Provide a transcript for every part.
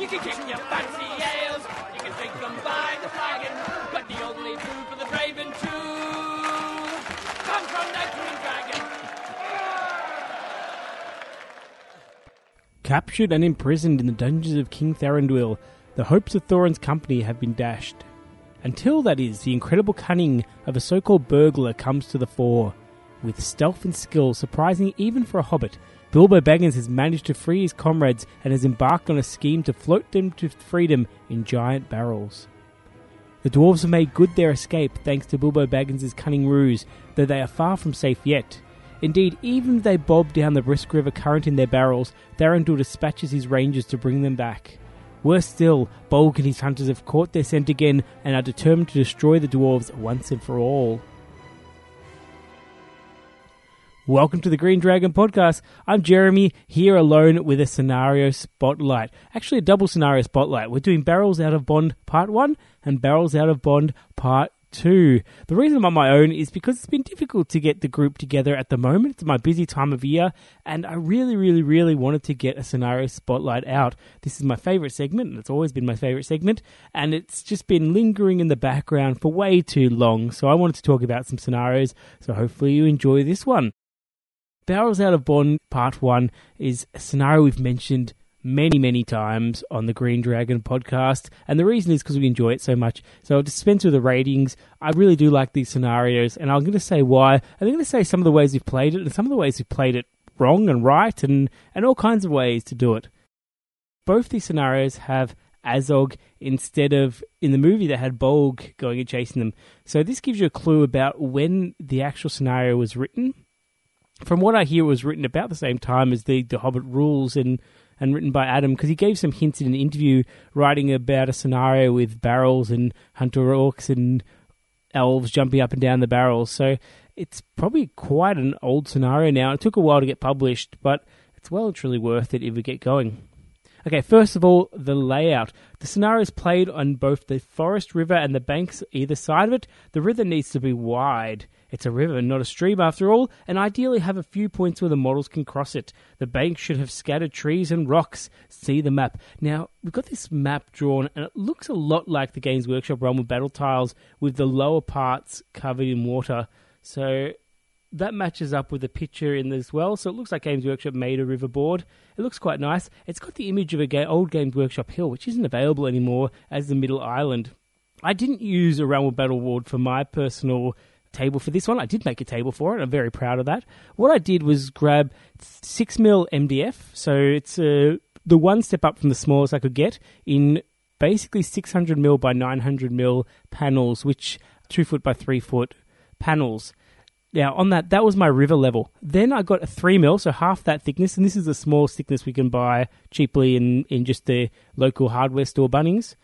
You can kick your fancy ales, you can drink them by the flagon, but the only food for the brave and true from the Green Dragon. Captured and imprisoned in the dungeons of King Thranduil, the hopes of Thorin's company have been dashed. Until, that is, the incredible cunning of a so called burglar comes to the fore. With stealth and skill surprising even for a hobbit, Bilbo Baggins has managed to free his comrades and has embarked on a scheme to float them to freedom in giant barrels. The dwarves have made good their escape thanks to Bilbo Baggins' cunning ruse, though they are far from safe yet. Indeed, even if they bob down the Brisk River current in their barrels, Thranduil dispatches his rangers to bring them back. Worse still, Bolg and his hunters have caught their scent again and are determined to destroy the dwarves once and for all. Welcome to the Green Dragon Podcast. I'm Jeremy, here alone with a scenario spotlight. Actually, a double scenario spotlight. We're doing Barrels Out of Bond Part 1 and Barrels Out of Bond Part 2. The reason I'm on my own is because it's been difficult to get the group together at the moment. It's my busy time of year, and I really, really, really wanted to get a scenario spotlight out. This is my favourite segment, and it's always been my favourite segment, and it's just been lingering in the background for way too long. So I wanted to talk about some scenarios, so hopefully you enjoy this one. Barrels Out of Bond Part 1 is a scenario we've mentioned many, many times on the Green Dragon podcast. And the reason is because we enjoy it so much. So I'll dispense with the ratings. I really do like these scenarios, and I'm going to say why. And I'm going to say some of the ways we've played it and some of the ways we've played it wrong and right and, and all kinds of ways to do it. Both these scenarios have Azog instead of in the movie that had Bolg going and chasing them. So this gives you a clue about when the actual scenario was written from what I hear, it was written about the same time as the, the Hobbit rules and, and written by Adam because he gave some hints in an interview writing about a scenario with barrels and hunter orcs and elves jumping up and down the barrels. So it's probably quite an old scenario now. It took a while to get published, but it's well and truly worth it if we get going. Okay, first of all, the layout. The scenario is played on both the forest river and the banks either side of it. The river needs to be wide. It's a river, not a stream after all, and ideally have a few points where the models can cross it. The bank should have scattered trees and rocks. See the map. Now, we've got this map drawn, and it looks a lot like the Games Workshop Realm of Battle tiles, with the lower parts covered in water. So that matches up with the picture in as well. So it looks like Games Workshop made a river board. It looks quite nice. It's got the image of a ga- old Games Workshop hill, which isn't available anymore as the middle island. I didn't use a Realm of Battle Board for my personal table for this one. I did make a table for it. I'm very proud of that. What I did was grab six mil MDF, so it's uh, the one step up from the smallest I could get in basically 600 mil by 900 mil panels, which two foot by three foot panels. Now, on that, that was my river level. Then I got a 3 mil, so half that thickness, and this is the small thickness we can buy cheaply in, in just the local hardware store Bunnings.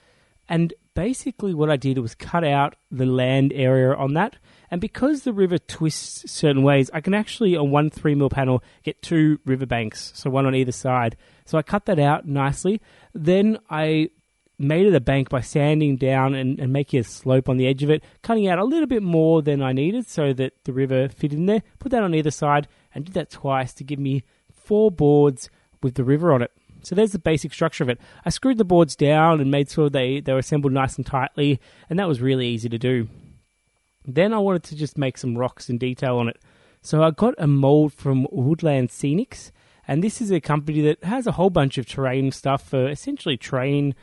And basically, what I did was cut out the land area on that. And because the river twists certain ways, I can actually, on one 3 mil panel, get two river banks, so one on either side. So I cut that out nicely. Then I made it a bank by sanding down and, and making a slope on the edge of it, cutting out a little bit more than I needed so that the river fit in there. Put that on either side and did that twice to give me four boards with the river on it. So there's the basic structure of it. I screwed the boards down and made sure they, they were assembled nice and tightly, and that was really easy to do. Then I wanted to just make some rocks and detail on it. So I got a mold from Woodland Scenics, and this is a company that has a whole bunch of terrain stuff for essentially train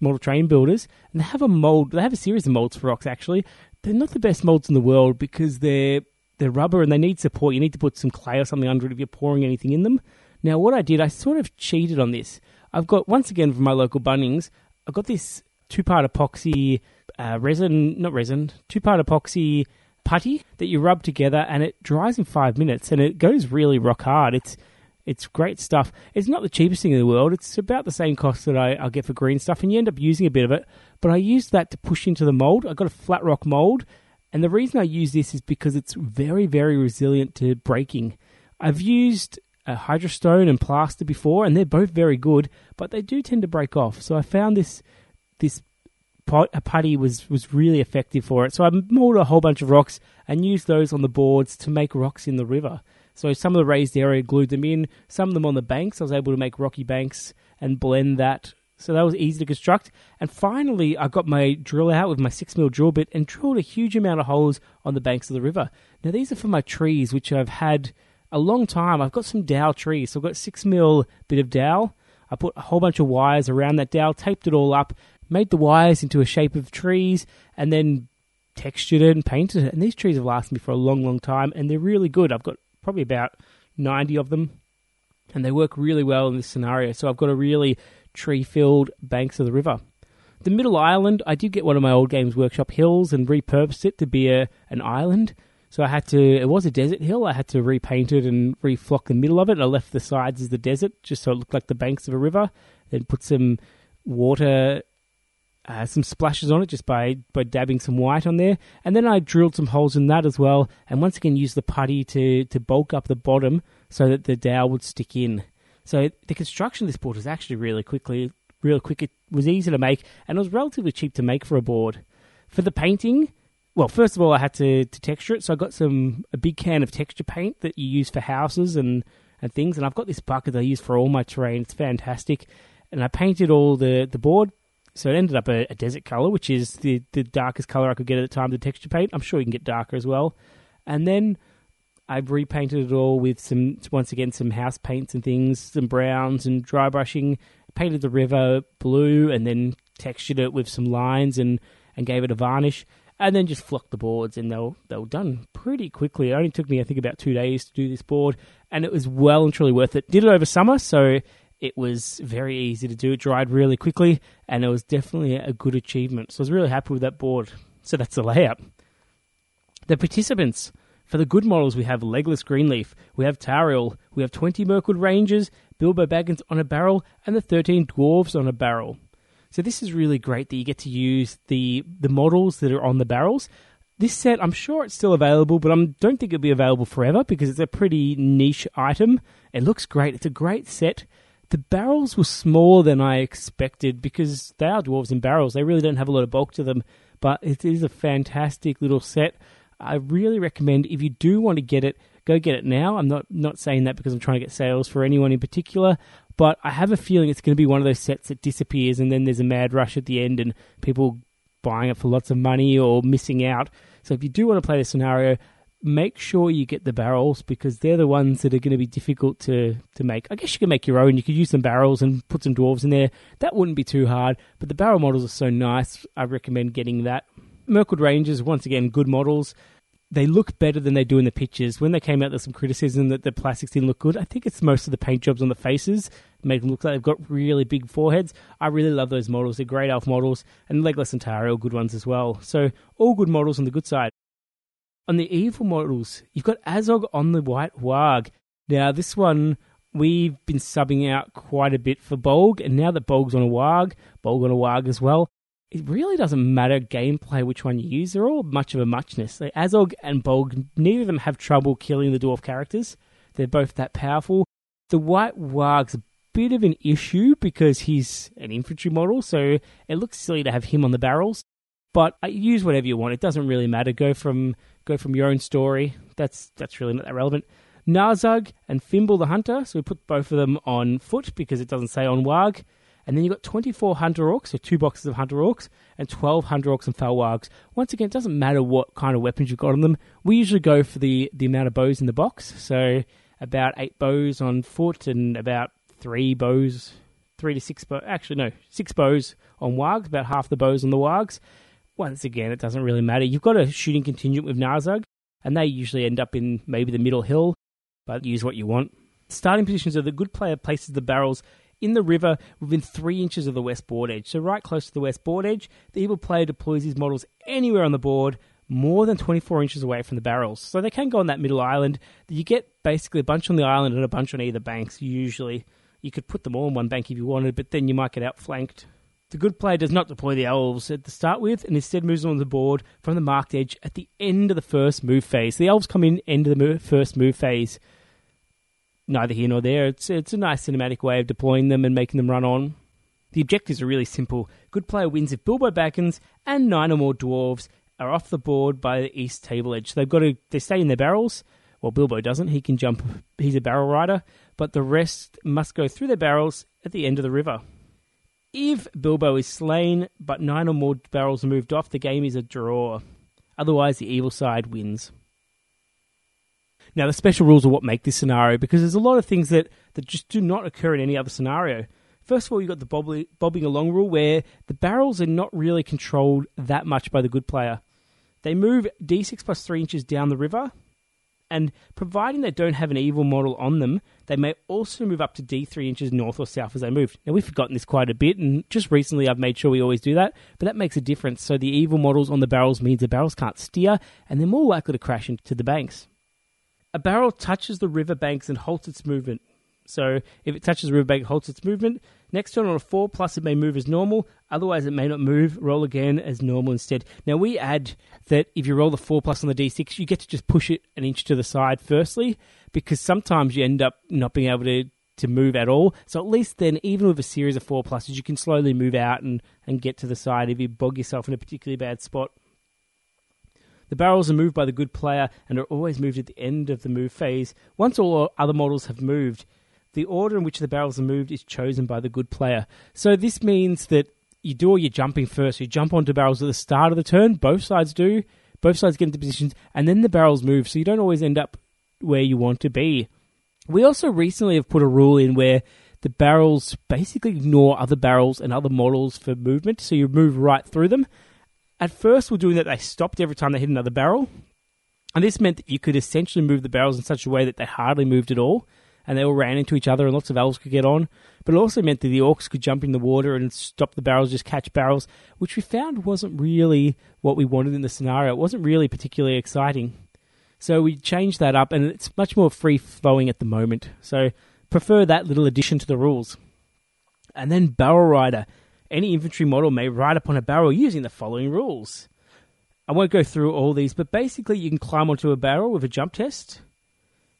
model train builders, and they have a mold. They have a series of molds for rocks. Actually, they're not the best molds in the world because they're they're rubber and they need support. You need to put some clay or something under it if you're pouring anything in them. Now, what I did, I sort of cheated on this. I've got once again from my local Bunnings, I've got this two-part epoxy uh, resin, not resin, two-part epoxy putty that you rub together, and it dries in five minutes, and it goes really rock hard. It's it's great stuff. It's not the cheapest thing in the world. It's about the same cost that I, will get for green stuff, and you end up using a bit of it. But I used that to push into the mold. I got a flat rock mold, and the reason I use this is because it's very, very resilient to breaking. I've used a hydrostone and plaster before, and they're both very good, but they do tend to break off. So I found this this putty was was really effective for it. So I molded a whole bunch of rocks and used those on the boards to make rocks in the river. So some of the raised area glued them in, some of them on the banks. I was able to make rocky banks and blend that So that was easy to construct. And finally, I got my drill out with my 6mm drill bit and drilled a huge amount of holes on the banks of the river. Now, these are for my trees, which I've had a long time. I've got some dowel trees. So I've got 6mm bit of dowel. I put a whole bunch of wires around that dowel, taped it all up, made the wires into a shape of trees, and then textured it and painted it. And these trees have lasted me for a long, long time, and they're really good. I've got probably about 90 of them, and they work really well in this scenario. So I've got a really tree filled banks of the river. The middle island, I did get one of my old Games Workshop hills and repurposed it to be a, an island. So I had to, it was a desert hill. I had to repaint it and reflock the middle of it. I left the sides as the desert just so it looked like the banks of a river. Then put some water, uh, some splashes on it just by, by dabbing some white on there. And then I drilled some holes in that as well. And once again, used the putty to, to bulk up the bottom so that the dowel would stick in. So the construction of this board was actually really quickly, really quick. It was easy to make, and it was relatively cheap to make for a board. For the painting, well, first of all, I had to, to texture it, so I got some a big can of texture paint that you use for houses and and things, and I've got this bucket that I use for all my terrain. It's fantastic, and I painted all the the board. So it ended up a, a desert color, which is the, the darkest color I could get at the time. The texture paint. I'm sure you can get darker as well. And then I've repainted it all with some, once again, some house paints and things, some browns and dry brushing. Painted the river blue and then textured it with some lines and, and gave it a varnish. And then just flocked the boards and they were, they were done pretty quickly. It only took me, I think, about two days to do this board. And it was well and truly worth it. Did it over summer, so it was very easy to do. It dried really quickly and it was definitely a good achievement. So I was really happy with that board. So that's the layout. The participants. For the good models, we have Legolas Greenleaf, we have Tauriel, we have 20 Mirkwood Rangers, Bilbo Baggins on a barrel, and the 13 Dwarves on a barrel. So this is really great that you get to use the the models that are on the barrels. This set, I'm sure it's still available, but I don't think it'll be available forever because it's a pretty niche item. It looks great. It's a great set. The barrels were smaller than I expected because they are dwarves in barrels. They really don't have a lot of bulk to them, but it is a fantastic little set. I really recommend if you do want to get it, go get it now. I'm not not saying that because I'm trying to get sales for anyone in particular, but I have a feeling it's going to be one of those sets that disappears and then there's a mad rush at the end and people buying it for lots of money or missing out. So if you do want to play the scenario, make sure you get the barrels because they're the ones that are going to be difficult to, to make. I guess you can make your own. You could use some barrels and put some dwarves in there. That wouldn't be too hard, but the barrel models are so nice. I recommend getting that. Mirkwood Rangers, once again, good models. They look better than they do in the pictures. When they came out, there's some criticism that the plastics didn't look good. I think it's most of the paint jobs on the faces make them look like they've got really big foreheads. I really love those models. They're great elf models, and Legolas and Tauriel are good ones as well. So all good models on the good side. On the evil models, you've got Azog on the White Warg. Now this one we've been subbing out quite a bit for Bolg, and now that Bolg's on a Warg, Bolg on a Warg as well, it really doesn't matter gameplay which one you use. They're all much of a muchness. Azog and Bolg, neither of them have trouble killing the dwarf characters. They're both that powerful. The White Warg's a bit of an issue because he's an infantry model, so it looks silly to have him on the barrels. But uh, use whatever you want. It doesn't really matter. Go from go from your own story. That's that's really not that relevant. Narzug and Fimbul the Hunter. So we put both of them on foot because it doesn't say on Warg. And then you've got 24 Hunter Orcs, so two boxes of Hunter Orcs, and 12 Hunter Orcs and Fell Wargs. Once again, it doesn't matter what kind of weapons you've got on them. We usually go for the, the amount of bows in the box. So about eight bows on foot and about three bows, three to six bows. Actually, no, six bows on Wargs, about half the bows on the Wargs. Once again, it doesn't really matter. You've got a shooting contingent with Narzug, and they usually end up in maybe the middle hill, but use what you want. Starting positions are the good player places the barrels in the river within three inches of the west board edge. So, right close to the west board edge, the evil player deploys his models anywhere on the board more than 24 inches away from the barrels. So, they can go on that middle island. You get basically a bunch on the island and a bunch on either banks, usually. You could put them all on one bank if you wanted, but then you might get outflanked. The good player does not deploy the elves at the start with, and instead moves on the board from the marked edge at the end of the first move phase. The elves come in end of the first move phase neither here nor there. It's it's a nice cinematic way of deploying them and making them run on. The objectives are really simple. Good player wins if Bilbo Baggins and nine or more dwarves are off the board by the east table edge. They've got to they stay in their barrels. Well, Bilbo doesn't. He can jump. He's a barrel rider, but the rest must go through their barrels at the end of the river. If Bilbo is slain, but nine or more barrels are moved off, the game is a draw. Otherwise, the evil side wins. Now, the special rules are what make this scenario because there's a lot of things that, that just do not occur in any other scenario. First of all, you've got the bobbly, bobbing along rule where the barrels are not really controlled that much by the good player. They move d6 plus 3 inches down the river, and providing they don't have an evil model on them, they may also move up to d3 inches north or south as they move. Now, we've forgotten this quite a bit, and just recently I've made sure we always do that, but that makes a difference. So the evil models on the barrels means the barrels can't steer, and they're more likely to crash into the banks. A barrel touches the river banks and halts its movement. So if it touches the riverbank, halts its movement. Next turn on a 4 plus, it may move as normal. Otherwise, it may not move. Roll again as normal instead. Now, we add that if you roll the 4 plus on the d6, you get to just push it an inch to the side, firstly, because sometimes you end up not being able to, to move at all. So at least then, even with a series of 4 pluses, you can slowly move out and, and get to the side if you bog yourself in a particularly bad spot. The barrels are moved by the good player and are always moved at the end of the move phase. Once all other models have moved, the order in which the barrels are moved is chosen by the good player. So this means that you do all your jumping first. You jump onto barrels at the start of the turn. Both sides do. Both sides get into positions, and then the barrels move. So you don't always end up where you want to be. We also recently have put a rule in where the barrels basically ignore other barrels and other models for movement, so you move right through them. At first, we're doing that, they stopped every time they hit another barrel. And this meant that you could essentially move the barrels in such a way that they hardly moved at all and they all ran into each other, and lots of elves could get on. But it also meant that the orcs could jump in the water and stop the barrels, just catch barrels, which we found wasn't really what we wanted in the scenario. It wasn't really particularly exciting. So we changed that up, and it's much more free flowing at the moment. So prefer that little addition to the rules. And then Barrel Rider. Any infantry model may ride upon a barrel using the following rules. I won't go through all these, but basically you can climb onto a barrel with a jump test.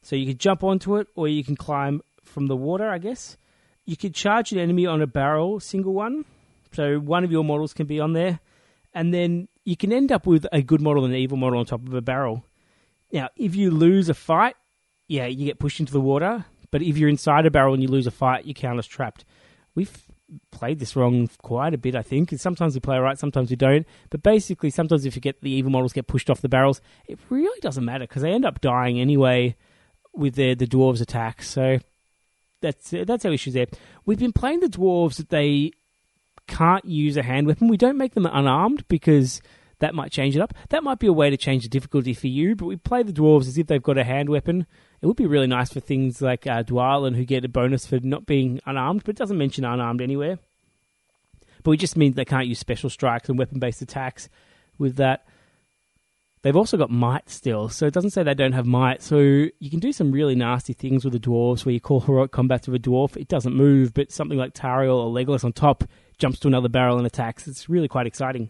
So you can jump onto it, or you can climb from the water, I guess. You could charge an enemy on a barrel, single one. So one of your models can be on there. And then you can end up with a good model and an evil model on top of a barrel. Now, if you lose a fight, yeah, you get pushed into the water. But if you're inside a barrel and you lose a fight, you count as trapped. We've played this wrong quite a bit, I think. Sometimes we play right, sometimes we don't. But basically, sometimes if you get the evil models get pushed off the barrels, it really doesn't matter because they end up dying anyway with the the dwarves attack. So that's that's our issue there. We've been playing the dwarves that they can't use a hand weapon. We don't make them unarmed because that might change it up. That might be a way to change the difficulty for you. But we play the dwarves as if they've got a hand weapon. It would be really nice for things like uh, Dwalin, who get a bonus for not being unarmed, but it doesn't mention unarmed anywhere. But we just mean they can't use special strikes and weapon based attacks with that. They've also got might still, so it doesn't say they don't have might. So you can do some really nasty things with the dwarves where you call heroic combat to a dwarf. It doesn't move, but something like Tauriel or Legolas on top jumps to another barrel and attacks. It's really quite exciting.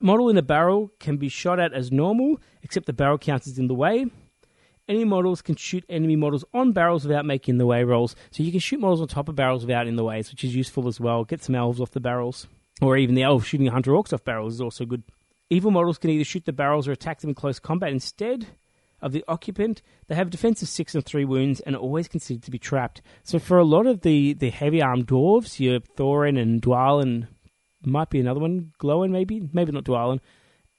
Model in a barrel can be shot at as normal, except the barrel counts is in the way. Any models can shoot enemy models on barrels without making the way rolls. So you can shoot models on top of barrels without in the ways, which is useful as well. Get some elves off the barrels. Or even the elves shooting hunter orcs off barrels is also good. Evil models can either shoot the barrels or attack them in close combat instead of the occupant. They have defense of six and three wounds and are always considered to be trapped. So for a lot of the, the heavy armed dwarves, your Thorin and Dwalin, might be another one, Gloin maybe, maybe not Dwalin.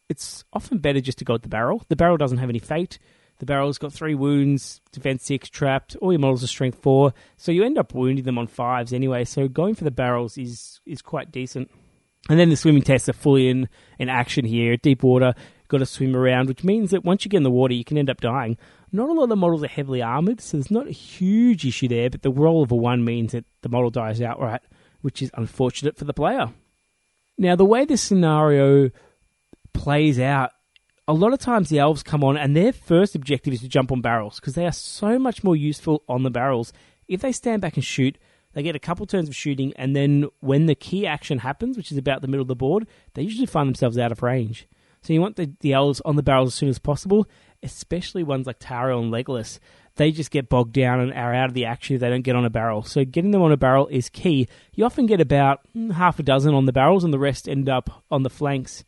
It's often better just to go at the barrel. The barrel doesn't have any fate. The barrel's got three wounds, defense six, trapped. All your models are strength four, so you end up wounding them on fives anyway. So going for the barrels is is quite decent. And then the swimming tests are fully in, in action here. Deep water, got to swim around, which means that once you get in the water, you can end up dying. Not a lot of the models are heavily armored, so there's not a huge issue there, but the roll of a one means that the model dies outright, which is unfortunate for the player. Now, the way this scenario plays out, a lot of times the elves come on and their first objective is to jump on barrels because they are so much more useful on the barrels. If they stand back and shoot, they get a couple turns of shooting, and then when the key action happens, which is about the middle of the board, they usually find themselves out of range. So you want the, the elves on the barrels as soon as possible, especially ones like Tauriel and Legolas. They just get bogged down and are out of the action if they don't get on a barrel. So getting them on a barrel is key. You often get about mm, half a dozen on the barrels, and the rest end up on the flanks.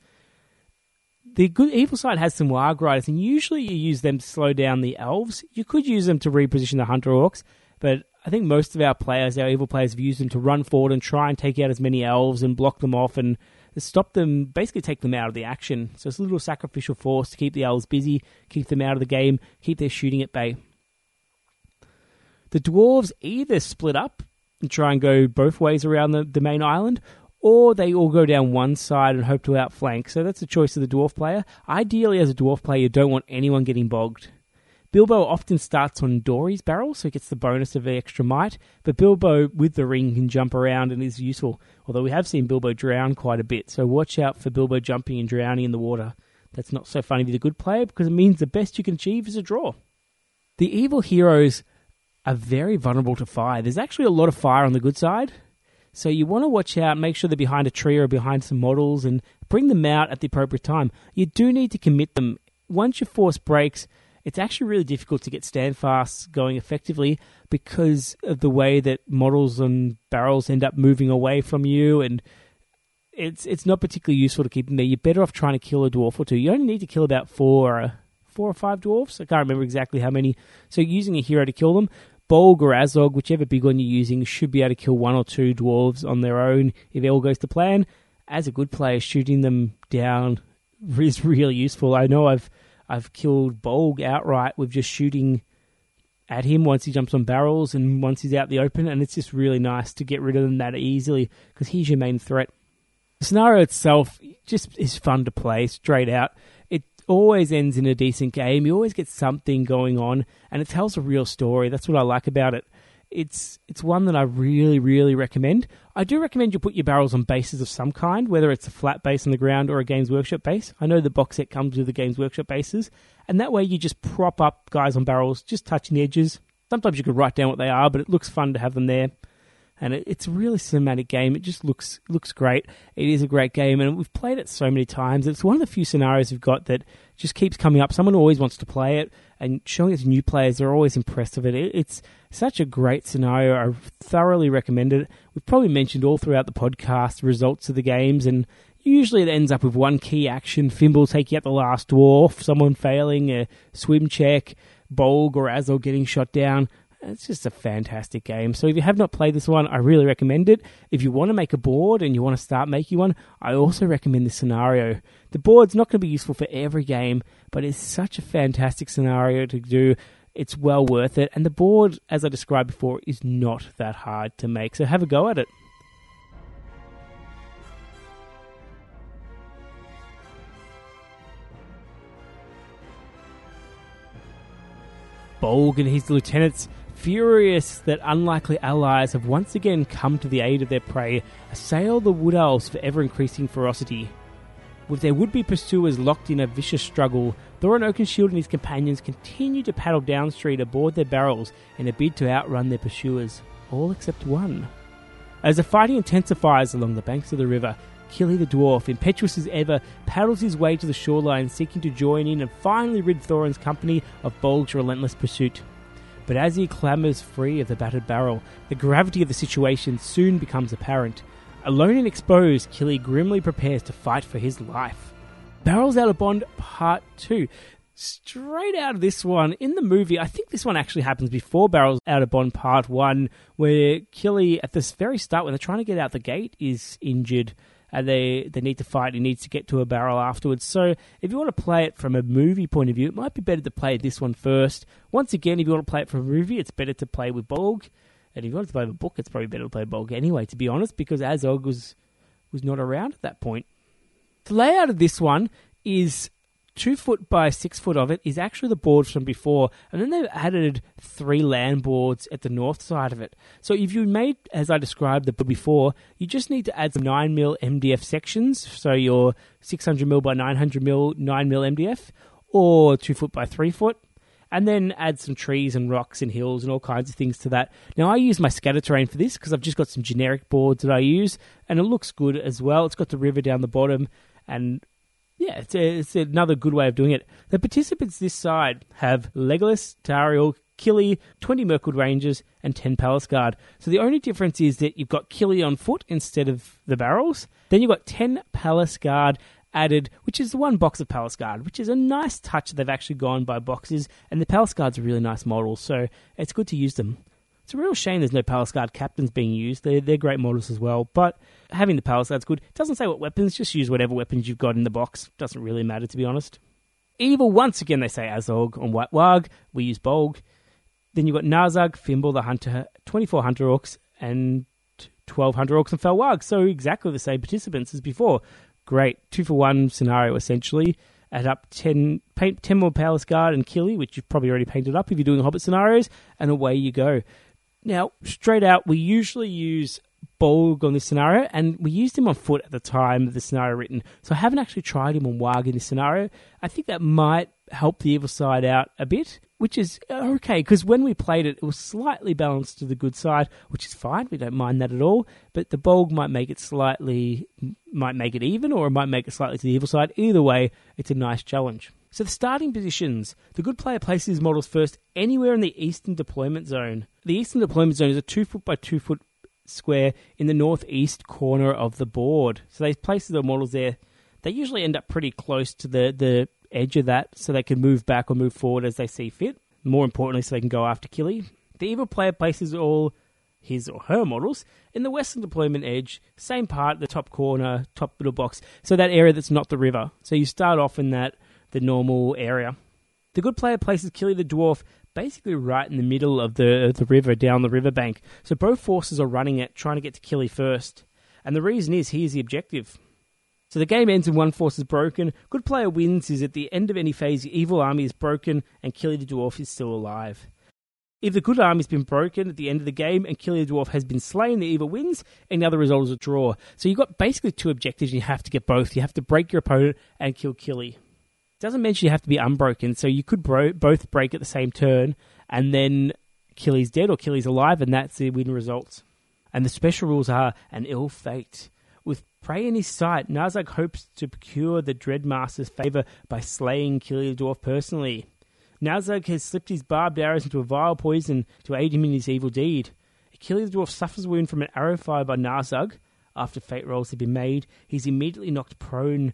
The good evil side has some Warg Riders, and usually you use them to slow down the elves. You could use them to reposition the hunter orcs, but I think most of our players, our evil players, have used them to run forward and try and take out as many elves and block them off and stop them, basically take them out of the action. So it's a little sacrificial force to keep the elves busy, keep them out of the game, keep their shooting at bay. The dwarves either split up and try and go both ways around the, the main island, or they all go down one side and hope to outflank. So that's the choice of the dwarf player. Ideally, as a dwarf player, you don't want anyone getting bogged. Bilbo often starts on Dori's barrel, so he gets the bonus of the extra might, but Bilbo with the ring can jump around and is useful, although we have seen Bilbo drown quite a bit, so watch out for Bilbo jumping and drowning in the water. That's not so funny you're a good player, because it means the best you can achieve is a draw. The evil heroes are very vulnerable to fire. There's actually a lot of fire on the good side, so you want to watch out, make sure they're behind a tree or behind some models, and bring them out at the appropriate time. You do need to commit them. Once your force breaks, it's actually really difficult to get standfast going effectively because of the way that models and barrels end up moving away from you and it's it's not particularly useful to keep them there. You're better off trying to kill a dwarf or two. You only need to kill about four, uh, four or five dwarfs. I can't remember exactly how many. So using a hero to kill them, Bolg or Azog, whichever big one you're using, should be able to kill one or two dwarves on their own if it all goes to plan. As a good player, shooting them down is really useful. I know I've I've killed Bolg outright with just shooting at him once he jumps on barrels and once he's out the open, and it's just really nice to get rid of them that easily because he's your main threat. The scenario itself just is fun to play straight out. It always ends in a decent game. You always get something going on, and it tells a real story. That's what I like about it it's it's one that I really really recommend. I do recommend you put your barrels on bases of some kind, whether it's a flat base on the ground or a Games Workshop base. I know the box set comes with the Games Workshop bases, and that way you just prop up guys on barrels, just touching the edges. Sometimes you could write down what they are, but it looks fun to have them there. And it, it's a really cinematic game. It just looks looks great. It is a great game, and we've played it so many times. It's one of the few scenarios we've got that just keeps coming up. Someone always wants to play it, and showing it to new players, they're always impressed with it. it it's such a great scenario. I thoroughly recommend it. We've probably mentioned all throughout the podcast results of the games, and usually it ends up with one key action Fimbul taking out the last dwarf, someone failing a swim check, Bolg or Azog getting shot down. It's just a fantastic game. So if you have not played this one, I really recommend it. If you want to make a board and you want to start making one, I also recommend this scenario. The board's not going to be useful for every game, but it's such a fantastic scenario to do. It's well worth it. And the board, as I described before, is not that hard to make. So have a go at it. Bolg and his lieutenants Furious that unlikely allies have once again come to the aid of their prey, assail the Wood Elves for ever increasing ferocity. With their would be pursuers locked in a vicious struggle, Thorin Oakenshield and his companions continue to paddle downstream aboard their barrels in a bid to outrun their pursuers, all except one. As the fighting intensifies along the banks of the river, Kili the dwarf, impetuous as ever, paddles his way to the shoreline, seeking to join in and finally rid Thorin's company of Bolg's relentless pursuit. But as he clambers free of the battered barrel, the gravity of the situation soon becomes apparent. Alone and exposed, Kili grimly prepares to fight for his life. Barrels Out of Bond Part 2. Straight out of this one, in the movie, I think this one actually happens before Barrels Out of Bond Part 1, where Kili, at this very start, when they're trying to get out the gate, is injured and they, they need to fight. He needs to get to a barrel afterwards. So if you want to play it from a movie point of view, it might be better to play this one first. Once again, if you want to play it from a movie, it's better to play with Bolg. And if you want to play with a book, it's probably better to play Bolg anyway, to be honest, because Azog was, was not around at that point. The layout of this one is two foot by six foot of it is actually the board from before, and then they've added three land boards at the north side of it. So if you made, as I described the before, you just need to add some nine mil MDF sections, so your six hundred mil by nine hundred mil nine mil MDF, or two foot by three foot. And then add some trees and rocks and hills and all kinds of things to that. Now, I use my scatter terrain for this because I've just got some generic boards that I use, and it looks good as well. It's got the river down the bottom, and yeah, it's, a, it's another good way of doing it. The participants this side have Legolas, Tauriel, Kili, 20 Mirkwood Rangers, and 10 Palace Guard. So the only difference is that you've got Kili on foot instead of the barrels. Then you've got 10 Palace Guard added, which is the one box of Palace Guard, which is a nice touch. They've actually gone by boxes, and the Palace Guard's a really nice model, so it's good to use them. It's a real shame there's no Palace Guard captains being used. They're, they're great models as well, but having the Palace Guard's good. It doesn't say what weapons, just use whatever weapons you've got in the box. Doesn't really matter, to be honest. Evil, once again, they say Azog on White Warg. We use Bolg. Then you've got Narzug, Fimbul the Hunter, 24 Hunter Orcs, and 12 Hunter Orcs and Fell Warg. So exactly the same participants as before. Great. Two for one scenario, essentially. Add up 10, paint 10 more Palace Guard and Kili, which you've probably already painted up if you're doing Hobbit scenarios, and away you go. Now, straight out, we usually use Bolg on this scenario, and we used him on foot at the time of the scenario written. So I haven't actually tried him on Warg in this scenario. I think that might help the evil side out a bit, which is okay because when we played it, it was slightly balanced to the good side, which is fine. We don't mind that at all. But the Bolg might make it slightly, might make it even, or it might make it slightly to the evil side. Either way, it's a nice challenge. So the starting positions, the good player places his models first anywhere in the eastern deployment zone. The eastern deployment zone is a two foot by two foot square in the northeast corner of the board. So they place their models there. They usually end up pretty close to the, the edge of that so they can move back or move forward as they see fit. More importantly, so they can go after Kili. The evil player places all his or her models in the western deployment edge, same part, the top corner, top little box. So that area that's not the river. So you start off in that the normal area. The good player places Kili the dwarf basically right in the middle of the the river, down the riverbank. So both forces are running it, trying to get to Kili first. And the reason is he is the objective. So the game ends and one force is broken. Good player wins is at the end of any phase, the evil army is broken and Kili the Dwarf is still alive. If the good army's been broken at the end of the game and Kili the Dwarf has been slain, the evil wins, and the other result is a draw. So you've got basically two objectives, and you have to get both. You have to break your opponent and kill Kili. Doesn't mention you have to be unbroken, so you could bro- both break at the same turn, and then Kili's dead or Kili's alive, and that's the win results. And the special rules are an ill fate. With prey in his sight, Narzug hopes to procure the Dreadmaster's favour by slaying Kili the Dwarf personally. Narzug has slipped his barbed arrows into a vile poison to aid him in his evil deed. Kili the Dwarf suffers a wound from an arrow fired by Narzug. After fate rolls have been made, he's immediately knocked prone.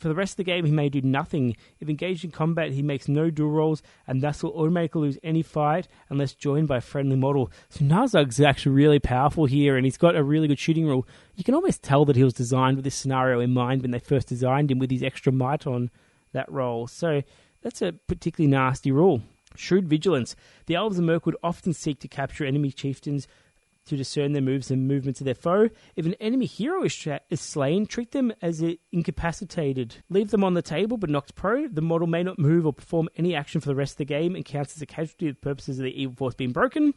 For the rest of the game, he may do nothing. If engaged in combat, he makes no duel rolls and thus will automatically lose any fight unless joined by a friendly model. So Narzug's actually really powerful here and he's got a really good shooting rule. You can almost tell that he was designed with this scenario in mind when they first designed him with his extra might on that roll. So that's a particularly nasty rule. Shrewd vigilance. The elves of Mirkwood often seek to capture enemy chieftains to discern their moves and movements of their foe. If an enemy hero is, tra- is slain, treat them as incapacitated. Leave them on the table but knocked prone. The model may not move or perform any action for the rest of the game and counts as a casualty for purposes of the evil force being broken.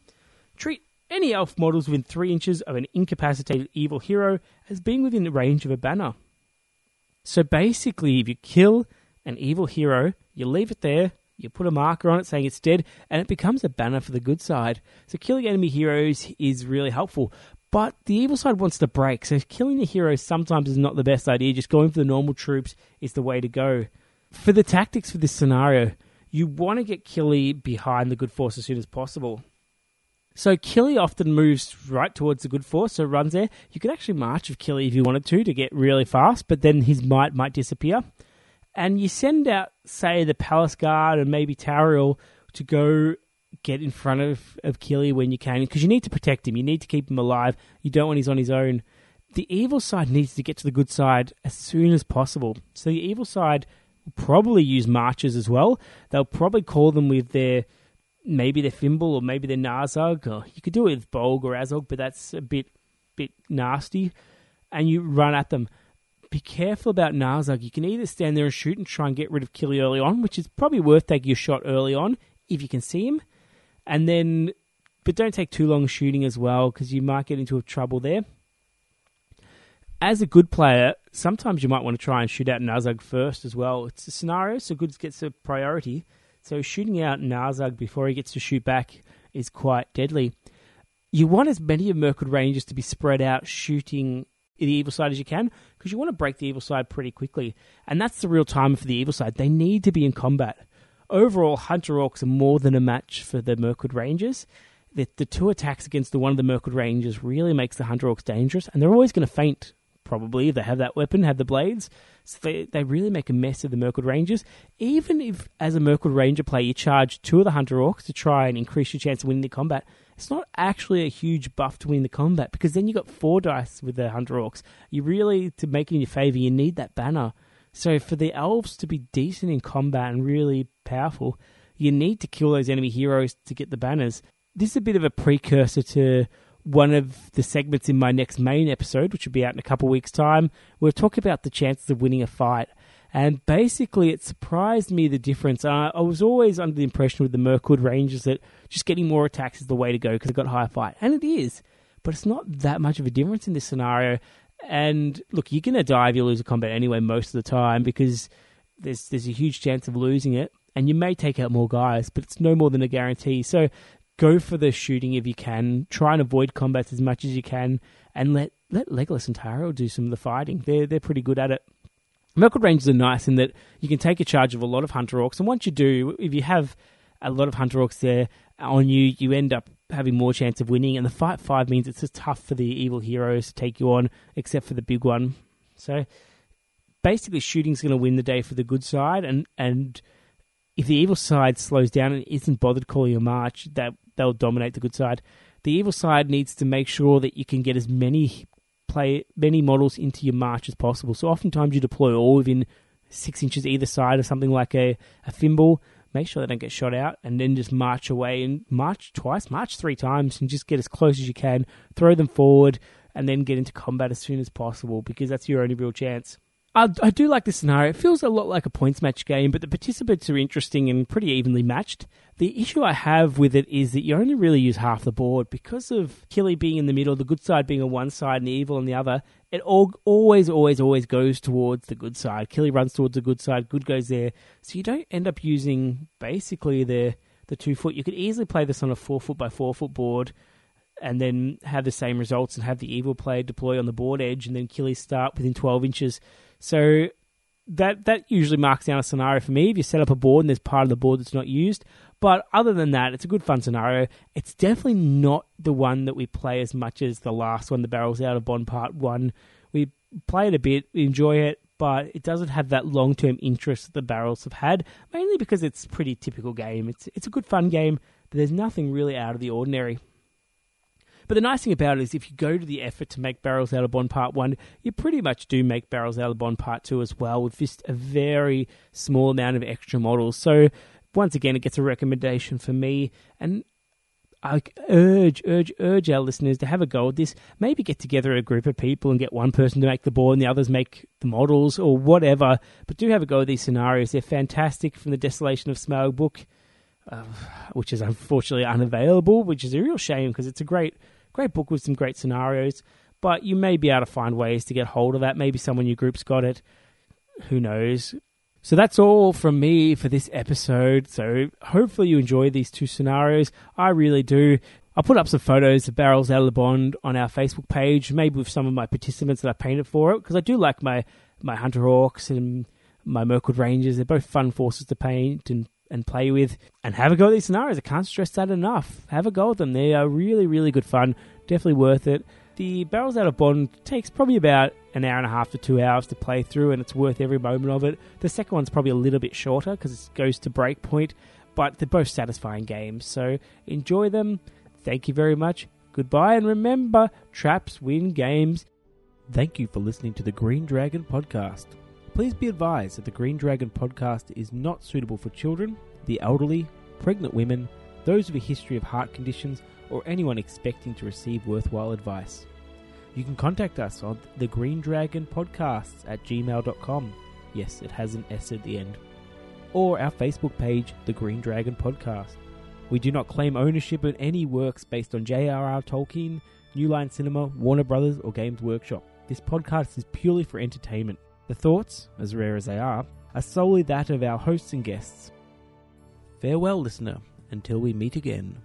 Treat any elf models within three inches of an incapacitated evil hero as being within the range of a banner. So basically, if you kill an evil hero, you leave it there, you put a marker on it saying it's dead, and it becomes a banner for the good side. So killing enemy heroes is really helpful. But the evil side wants to break, so killing the heroes sometimes is not the best idea. Just going for the normal troops is the way to go. For the tactics for this scenario, you want to get Kili behind the good force as soon as possible. So Kili often moves right towards the good force, so runs there. You could actually march with Kili if you wanted to to get really fast, but then his might might disappear and you send out, say, the Palace Guard and maybe Tauriel to go get in front of, of Kili when you can, because you need to protect him. You need to keep him alive. You don't want he's on his own. The evil side needs to get to the good side as soon as possible. So the evil side will probably use marches as well. They'll probably call them with their maybe their Fimbul or maybe their Narzug. Or oh, you could do it with Bolg or Azog, but that's a bit bit nasty. And you run at them be careful about Narzug. You can either stand there and shoot and try and get rid of Kili early on, which is probably worth taking a shot early on if you can see him, and then, but don't take too long shooting as well because you might get into trouble there. As a good player, sometimes you might want to try and shoot out Narzug first as well. It's a scenario, so good gets a priority. So shooting out Narzug before he gets to shoot back is quite deadly. You want as many of Mirkwood Rangers to be spread out shooting the evil side as you can because you want to break the evil side pretty quickly. And that's the real time for the evil side. They need to be in combat. Overall, Hunter Orcs are more than a match for the Mirkwood Rangers. The, the two attacks against the one of the Mirkwood Rangers really makes the Hunter Orcs dangerous, and they're always going to feint probably if they have that weapon, have the blades. So they, they really make a mess of the Mirkwood Rangers. Even if, as a Mirkwood Ranger player, you charge two of the Hunter Orcs to try and increase your chance of winning the combat, it's not actually a huge buff to win the combat because then you got four dice with the Hunter Orcs. You really, to make it in your favour, you need that banner. So for the elves to be decent in combat and really powerful, you need to kill those enemy heroes to get the banners. This is a bit of a precursor to one of the segments in my next main episode, which will be out in a couple weeks' time. We'll talk about the chances of winning a fight. And basically, it surprised me the difference. Uh, I was always under the impression with the Mirkwood Rangers that just getting more attacks is the way to go because they've got higher fight. And it is. But it's not that much of a difference in this scenario. And look, you're going to die if you lose a combat anyway most of the time because there's there's a huge chance of losing it. And you may take out more guys, but it's no more than a guarantee. So go for the shooting if you can. Try and avoid combats as much as you can, and let let Legolas and Tauriel do some of the fighting. They're they're pretty good at it. Mirkwood Rangers are nice in that you can take a charge of a lot of Hunter Orcs, and once you do, if you have a lot of Hunter Orcs there on you, you end up having more chance of winning. And the fight five means it's just tough for the evil heroes to take you on, except for the big one. So basically, shooting's going to win the day for the good side, and and if the evil side slows down and isn't bothered calling a march, that they'll dominate the good side. The evil side needs to make sure that you can get as many play many models into your march as possible. So oftentimes you deploy all within six inches either side of something like a, a Fimbul. Make sure they don't get shot out, and then just march away and march twice, march three times, and just get as close as you can. Throw them forward, and then get into combat as soon as possible because that's your only real chance. I, I do like this scenario. It feels a lot like a points match game, but the participants are interesting and pretty evenly matched. The issue I have with it is that you only really use half the board because of Kili being in the middle, the good side being on one side and the evil on the other. It all, always, always, always goes towards the good side. Kili runs towards the good side, good goes there. So you don't end up using basically the the two foot. You could easily play this on a four foot by four foot board and then have the same results and have the evil player deploy on the board edge and then Kili start within 12 inches. So that that usually marks down a scenario for me if you set up a board and there's part of the board that's not used. But other than that, it's a good fun scenario. It's definitely not the one that we play as much as the last one, the Barrels Out of Bond Part 1. We play it a bit, we enjoy it, but it doesn't have that long term interest that the Barrels have had, mainly because it's pretty typical game. It's, it's a good fun game, but there's nothing really out of the ordinary. But the nice thing about it is if you go to the effort to make Barrels Out of Bond Part 1, you pretty much do make Barrels Out of Bond Part 2 as well with just a very small amount of extra models. So once again, it gets a recommendation for me. And I urge, urge, urge our listeners to have a go at this. Maybe get together a group of people and get one person to make the board and the others make the models or whatever. But do have a go at these scenarios. They're fantastic from the Desolation of Smaug book, uh, which is unfortunately unavailable, which is a real shame because it's a great Great book with some great scenarios, but you may be able to find ways to get hold of that. Maybe someone in your group's got it. Who knows? So that's all from me for this episode. So hopefully you enjoy these two scenarios. I really do. I'll put up some photos of barrels out of the bond on our Facebook page, maybe with some of my participants that I painted for it, because I do like my, my Hunter Orcs and my Mirkwood Rangers. They're both fun forces to paint and and play with and have a go at these scenarios. I can't stress that enough. Have a go at them. They are really, really good fun. Definitely worth it. The Barrels Out of Bond takes probably about an hour and a half to two hours to play through, and it's worth every moment of it. The second one's probably a little bit shorter because it goes to breakpoint, but they're both satisfying games. So enjoy them. Thank you very much. Goodbye, and remember, traps win games. Thank you for listening to the Green Dragon Podcast. Please be advised that the Green Dragon podcast is not suitable for children, the elderly, pregnant women, those with a history of heart conditions, or anyone expecting to receive worthwhile advice. You can contact us on the Green Dragon Podcasts at gmail.com. Yes, it has an S at the end. Or our Facebook page, The Green Dragon Podcast. We do not claim ownership of any works based on J.R.R. Tolkien, New Line Cinema, Warner Brothers, or Games Workshop. This podcast is purely for entertainment. The thoughts, as rare as they are, are solely that of our hosts and guests. Farewell, listener, until we meet again.